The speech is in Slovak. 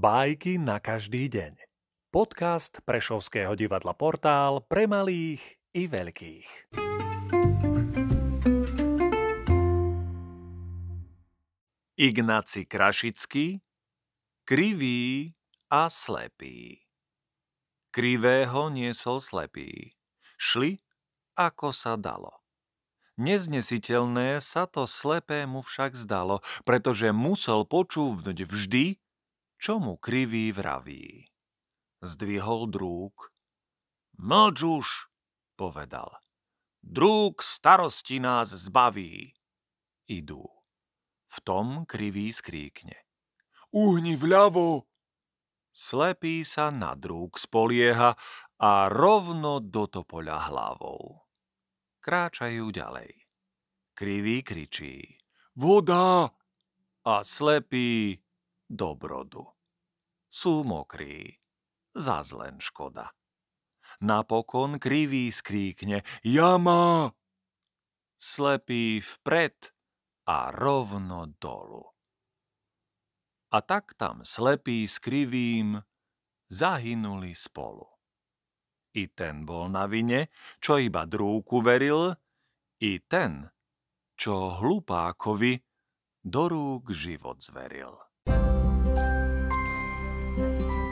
Bajky na každý deň. Podcast Prešovského divadla Portál pre malých i veľkých. Ignáci Krašický Krivý a slepý Krivého niesol slepý. Šli, ako sa dalo. Neznesiteľné sa to slepému však zdalo, pretože musel počúvnuť vždy, čo mu krivý vraví. Zdvihol drúg. Mlč už, povedal. Drúg starosti nás zbaví. Idú. V tom krivý skríkne. Uhni vľavo! Slepý sa na drúg spolieha a rovno do topoľa hlavou. Kráčajú ďalej. Krivý kričí. Voda! A slepý do brodu. Sú mokrí, zas škoda. Napokon krivý skríkne Jama! Slepý vpred a rovno dolu. A tak tam slepý s krivým zahynuli spolu. I ten bol na vine, čo iba drúku veril, i ten, čo hlupákovi do rúk život zveril. thank you